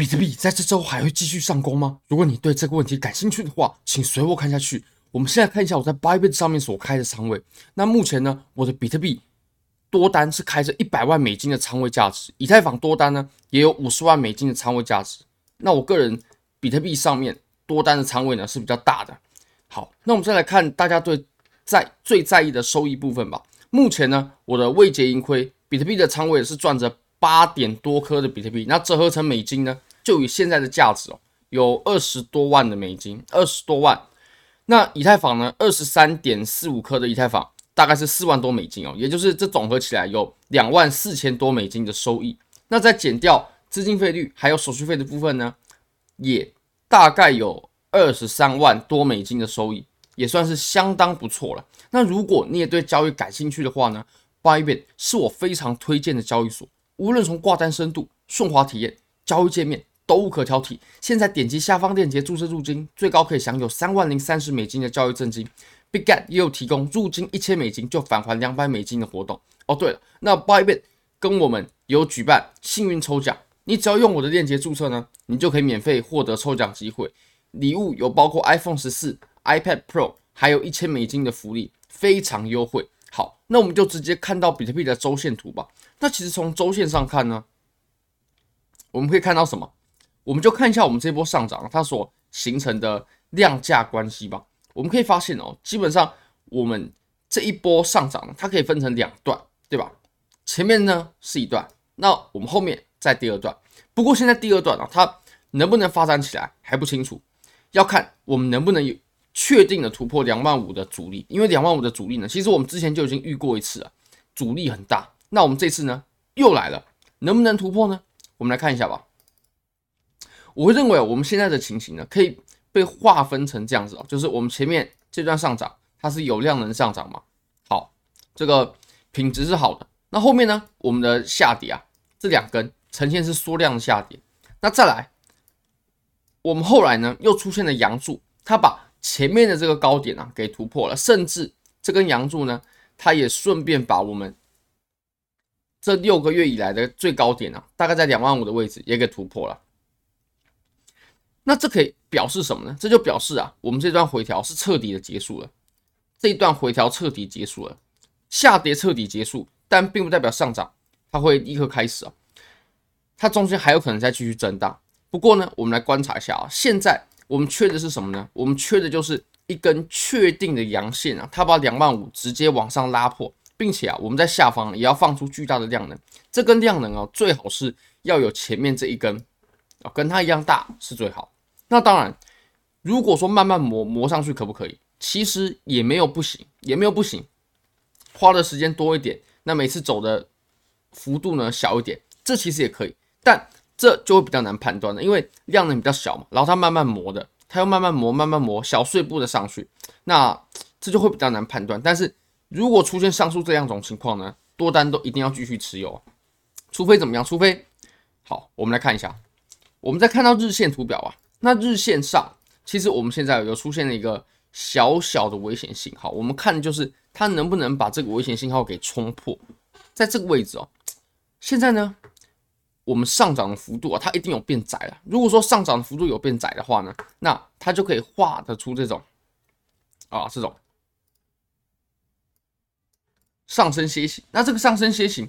比特币在这周还会继续上攻吗？如果你对这个问题感兴趣的话，请随我看下去。我们现在看一下我在 Bybit 上面所开的仓位。那目前呢，我的比特币多单是开着一百万美金的仓位价值，以太坊多单呢也有五十万美金的仓位价值。那我个人比特币上面多单的仓位呢是比较大的。好，那我们再来看大家对在最在意的收益部分吧。目前呢，我的未结盈亏，比特币的仓位是赚着八点多颗的比特币，那折合成美金呢，就以现在的价值哦，有二十多万的美金，二十多万。那以太坊呢？二十三点四五颗的以太坊，大概是四万多美金哦，也就是这总合起来有两万四千多美金的收益。那再减掉资金费率还有手续费的部分呢，也大概有二十三万多美金的收益，也算是相当不错了。那如果你也对交易感兴趣的话呢，Bybit 是我非常推荐的交易所，无论从挂单深度、顺滑体验、交易界面。都无可挑剔。现在点击下方链接注册入金，最高可以享有三万零三十美金的教育赠金。Bigget 也有提供入金一千美金就返还两百美金的活动。哦，对了，那 Bybit 跟我们有举办幸运抽奖，你只要用我的链接注册呢，你就可以免费获得抽奖机会。礼物有包括 iPhone 十四、iPad Pro，还有一千美金的福利，非常优惠。好，那我们就直接看到比特币的周线图吧。那其实从周线上看呢，我们可以看到什么？我们就看一下我们这波上涨它所形成的量价关系吧。我们可以发现哦，基本上我们这一波上涨它可以分成两段，对吧？前面呢是一段，那我们后面在第二段。不过现在第二段啊，它能不能发展起来还不清楚，要看我们能不能有确定的突破两万五的阻力。因为两万五的阻力呢，其实我们之前就已经遇过一次了，阻力很大。那我们这次呢又来了，能不能突破呢？我们来看一下吧。我会认为，我们现在的情形呢，可以被划分成这样子哦，就是我们前面这段上涨，它是有量能上涨嘛，好，这个品质是好的。那后面呢，我们的下跌啊，这两根呈现是缩量的下跌。那再来，我们后来呢，又出现了阳柱，它把前面的这个高点啊给突破了，甚至这根阳柱呢，它也顺便把我们这六个月以来的最高点啊，大概在两万五的位置也给突破了。那这可以表示什么呢？这就表示啊，我们这段回调是彻底的结束了。这一段回调彻底结束了，下跌彻底结束，但并不代表上涨它会立刻开始啊。它中间还有可能再继续震荡。不过呢，我们来观察一下啊，现在我们缺的是什么呢？我们缺的就是一根确定的阳线啊，它把两万五直接往上拉破，并且啊，我们在下方也要放出巨大的量能。这根量能啊，最好是要有前面这一根。啊，跟它一样大是最好。那当然，如果说慢慢磨磨上去可不可以？其实也没有不行，也没有不行。花的时间多一点，那每次走的幅度呢小一点，这其实也可以。但这就会比较难判断了，因为量能比较小嘛，然后它慢慢磨的，它又慢慢磨，慢慢磨，小碎步的上去，那这就会比较难判断。但是如果出现上述这两种情况呢，多单都一定要继续持有，除非怎么样？除非好，我们来看一下。我们再看到日线图表啊，那日线上其实我们现在有出现了一个小小的危险信号，我们看就是它能不能把这个危险信号给冲破，在这个位置哦。现在呢，我们上涨的幅度啊，它一定有变窄了。如果说上涨的幅度有变窄的话呢，那它就可以画得出这种啊这种上升楔形。那这个上升楔形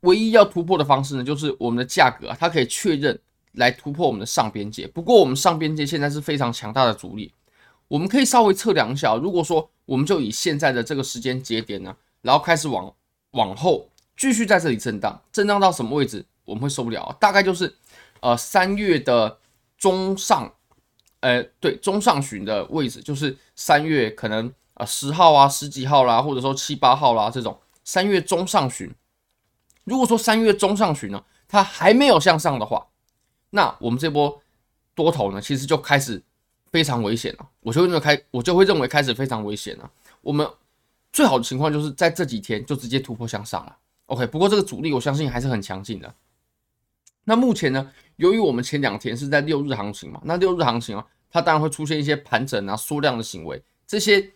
唯一要突破的方式呢，就是我们的价格啊，它可以确认。来突破我们的上边界，不过我们上边界现在是非常强大的阻力，我们可以稍微测量一下。如果说我们就以现在的这个时间节点呢，然后开始往往后继续在这里震荡，震荡到什么位置我们会受不了啊？大概就是呃三月的中上，呃对中上旬的位置，就是三月可能啊十号啊十几号啦，或者说七八号啦这种三月中上旬。如果说三月中上旬呢，它还没有向上的话。那我们这波多头呢，其实就开始非常危险了。我就会认为开，我就会认为开始非常危险了。我们最好的情况就是在这几天就直接突破向上了。OK，不过这个阻力我相信还是很强劲的。那目前呢，由于我们前两天是在六日行情嘛，那六日行情啊，它当然会出现一些盘整啊、缩量的行为，这些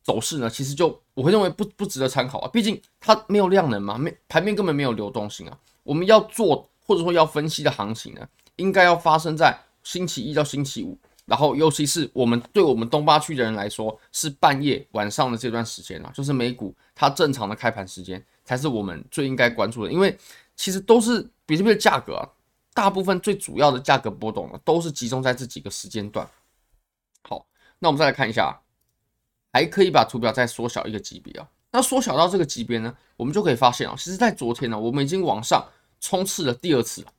走势呢，其实就我会认为不不值得参考啊。毕竟它没有量能嘛，没盘面根本没有流动性啊。我们要做或者说要分析的行情呢，应该要发生在星期一到星期五，然后尤其是我们对我们东八区的人来说，是半夜晚上的这段时间啊，就是美股它正常的开盘时间，才是我们最应该关注的。因为其实都是比特币的价格啊，大部分最主要的价格波动呢，都是集中在这几个时间段。好，那我们再来看一下，还可以把图表再缩小一个级别啊。那缩小到这个级别呢，我们就可以发现啊，其实，在昨天呢，我们已经往上冲刺了第二次了，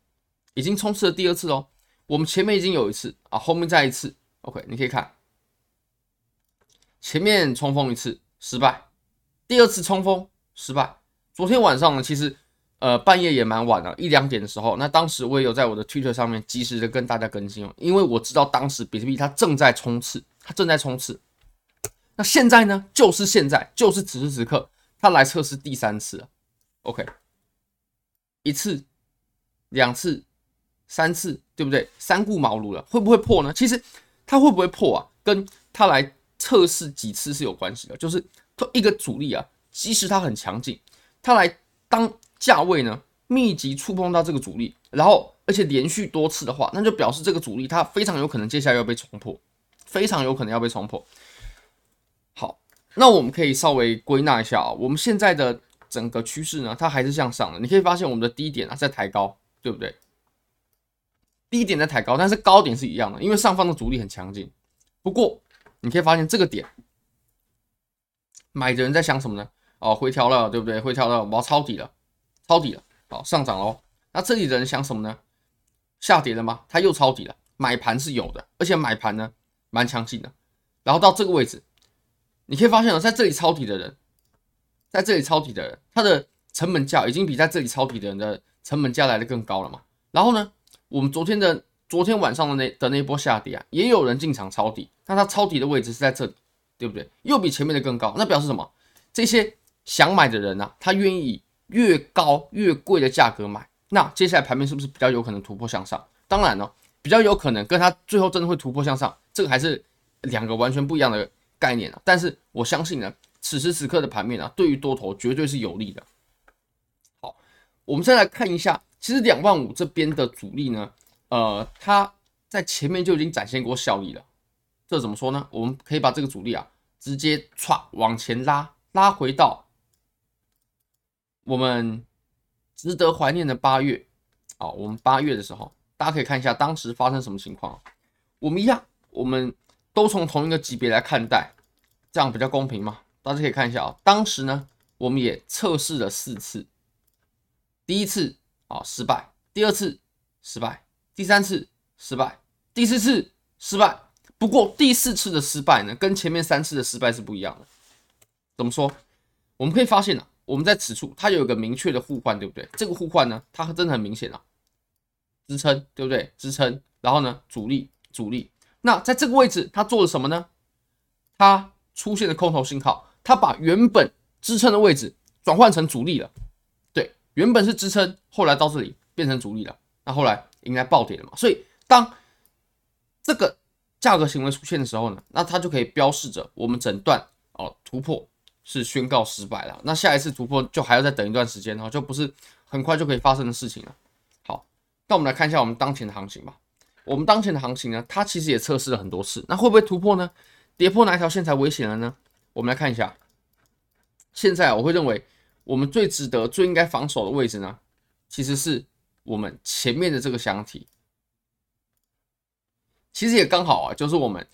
已经冲刺了第二次哦。我们前面已经有一次啊，后面再一次，OK，你可以看，前面冲锋一次失败，第二次冲锋失败。昨天晚上呢，其实呃半夜也蛮晚了，一两点的时候，那当时我也有在我的 Twitter 上面及时的跟大家更新哦，因为我知道当时比特币它正在冲刺，它正在冲刺。那现在呢，就是现在，就是此时此刻，它来测试第三次了，OK，一次、两次、三次，对不对？三顾茅庐了，会不会破呢？其实它会不会破啊，跟它来测试几次是有关系的。就是一个阻力啊，即使它很强劲，它来当价位呢密集触碰到这个阻力，然后而且连续多次的话，那就表示这个阻力它非常有可能接下来要被冲破，非常有可能要被冲破。好，那我们可以稍微归纳一下啊，我们现在的整个趋势呢，它还是向上的。你可以发现我们的低点啊在抬高，对不对？低点在抬高，但是高点是一样的，因为上方的阻力很强劲。不过你可以发现这个点，买的人在想什么呢？哦，回调了，对不对？回调了，我要抄底了，抄底了，好，上涨喽。那这里的人想什么呢？下跌了吗？他又抄底了，买盘是有的，而且买盘呢蛮强劲的。然后到这个位置。你可以发现哦，在这里抄底的人，在这里抄底的人，他的成本价已经比在这里抄底的人的成本价来的更高了嘛。然后呢，我们昨天的昨天晚上的那的那一波下跌啊，也有人进场抄底，那他抄底的位置是在这里，对不对？又比前面的更高，那表示什么？这些想买的人呢、啊，他愿意越高越贵的价格买，那接下来盘面是不是比较有可能突破向上？当然了、比较有可能跟他最后真的会突破向上，这个还是两个完全不一样的。概念啊，但是我相信呢，此时此刻的盘面啊，对于多头绝对是有利的。好，我们再来看一下，其实两万五这边的阻力呢，呃，它在前面就已经展现过效益了。这怎么说呢？我们可以把这个阻力啊，直接歘往前拉，拉回到我们值得怀念的八月。啊，我们八月的时候，大家可以看一下当时发生什么情况。我们一样，我们。都从同一个级别来看待，这样比较公平嘛？大家可以看一下啊，当时呢，我们也测试了四次，第一次啊失败，第二次失败，第三次失败，第四次失败。不过第四次的失败呢，跟前面三次的失败是不一样的。怎么说？我们可以发现啊，我们在此处它有一个明确的互换，对不对？这个互换呢，它真的很明显啊，支撑，对不对？支撑，然后呢，阻力，阻力。那在这个位置，它做了什么呢？它出现了空头信号，它把原本支撑的位置转换成阻力了。原本是支撑，后来到这里变成阻力了。那后来应该暴跌了嘛？所以当这个价格行为出现的时候呢，那它就可以标示着我们整段哦突破是宣告失败了。那下一次突破就还要再等一段时间哦，就不是很快就可以发生的事情了。好，那我们来看一下我们当前的行情吧。我们当前的行情呢，它其实也测试了很多次，那会不会突破呢？跌破哪一条线才危险了呢？我们来看一下。现在我会认为，我们最值得、最应该防守的位置呢，其实是我们前面的这个箱体。其实也刚好啊，就是我们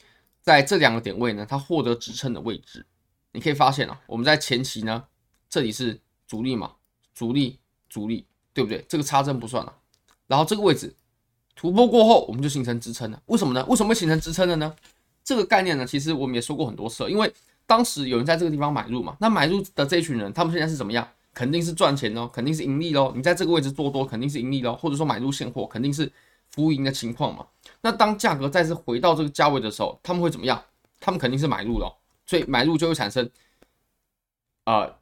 在这两个点位呢，它获得支撑的位置。你可以发现啊，我们在前期呢，这里是主力嘛，主力、主力，对不对？这个插针不算了，然后这个位置。突破过后，我们就形成支撑了。为什么呢？为什么会形成支撑了呢？这个概念呢，其实我们也说过很多次了。因为当时有人在这个地方买入嘛，那买入的这群人，他们现在是怎么样？肯定是赚钱哦，肯定是盈利喽。你在这个位置做多，肯定是盈利喽，或者说买入现货，肯定是浮盈的情况嘛。那当价格再次回到这个价位的时候，他们会怎么样？他们肯定是买入了，所以买入就会产生呃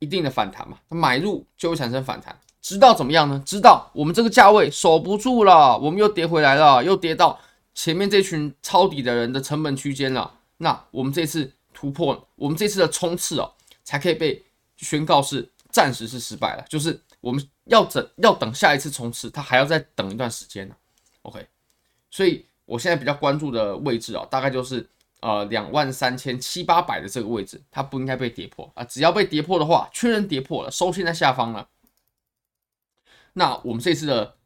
一定的反弹嘛。买入就会产生反弹。直到怎么样呢？知道我们这个价位守不住了，我们又跌回来了，又跌到前面这群抄底的人的成本区间了。那我们这次突破，我们这次的冲刺哦，才可以被宣告是暂时是失败了。就是我们要等，要等下一次冲刺，它还要再等一段时间呢。OK，所以我现在比较关注的位置啊，大概就是呃两万三千七八百的这个位置，它不应该被跌破啊。只要被跌破的话，确认跌破了，收线在下方了，那我们这次的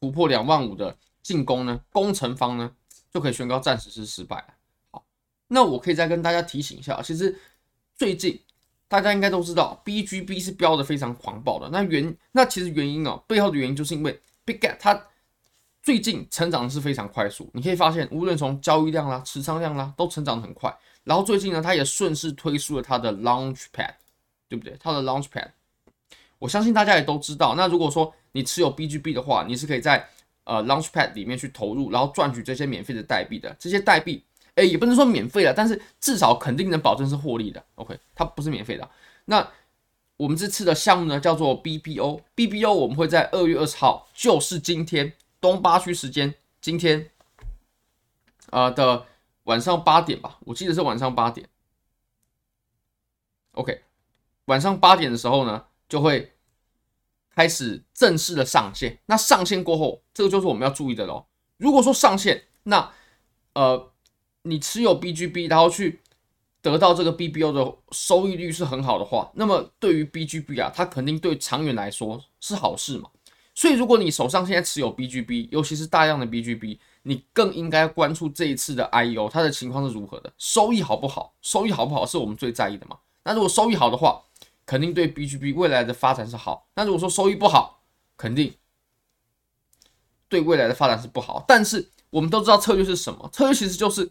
突破两万五的进攻呢，攻城方呢就可以宣告暂时是失败了。那我可以再跟大家提醒一下，其实最近。大家应该都知道，BGB 是飙的非常狂暴的。那原那其实原因啊，背后的原因就是因为 Big Get 它最近成长的是非常快速。你可以发现，无论从交易量啦、持仓量啦，都成长的很快。然后最近呢，它也顺势推出了它的 Launchpad，对不对？它的 Launchpad，我相信大家也都知道。那如果说你持有 BGB 的话，你是可以在呃 Launchpad 里面去投入，然后赚取这些免费的代币的。这些代币。哎，也不能说免费了，但是至少肯定能保证是获利的。OK，它不是免费的。那我们这次的项目呢，叫做 BBO，BBO 我们会在二月二十号，就是今天东八区时间，今天呃的晚上八点吧，我记得是晚上八点。OK，晚上八点的时候呢，就会开始正式的上线。那上线过后，这个就是我们要注意的喽。如果说上线，那呃。你持有 BGB，然后去得到这个 BBO 的收益率是很好的话，那么对于 BGB 啊，它肯定对长远来说是好事嘛。所以如果你手上现在持有 BGB，尤其是大量的 BGB，你更应该关注这一次的 IEO 它的情况是如何的，收益好不好？收益好不好是我们最在意的嘛。那如果收益好的话，肯定对 BGB 未来的发展是好。那如果说收益不好，肯定对未来的发展是不好。但是我们都知道策略是什么？策略其实就是。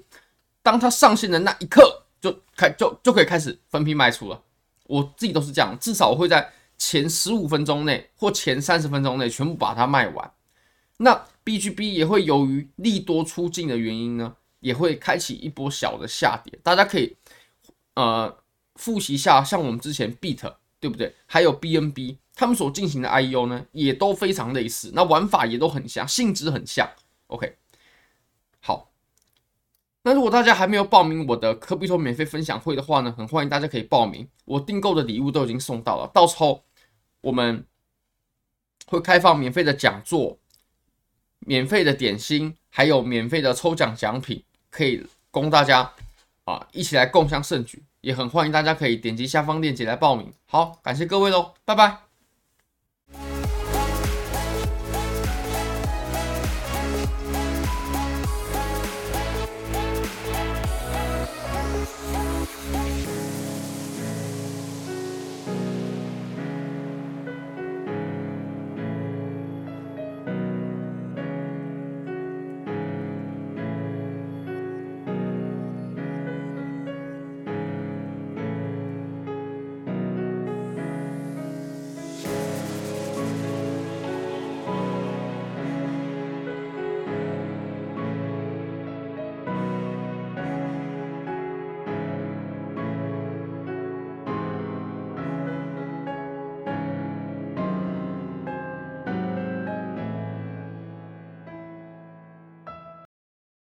当它上线的那一刻，就开就就可以开始分批卖出了。我自己都是这样，至少我会在前十五分钟内或前三十分钟内全部把它卖完。那 BGB 也会由于利多出尽的原因呢，也会开启一波小的下跌。大家可以呃复习一下，像我们之前 Beat 对不对？还有 BNB 他们所进行的 IEO 呢，也都非常类似，那玩法也都很像，性质很像。OK。如果大家还没有报名我的科比托免费分享会的话呢，很欢迎大家可以报名。我订购的礼物都已经送到了，到时候我们会开放免费的讲座、免费的点心，还有免费的抽奖奖品，可以供大家啊一起来共享盛举。也很欢迎大家可以点击下方链接来报名。好，感谢各位喽，拜拜。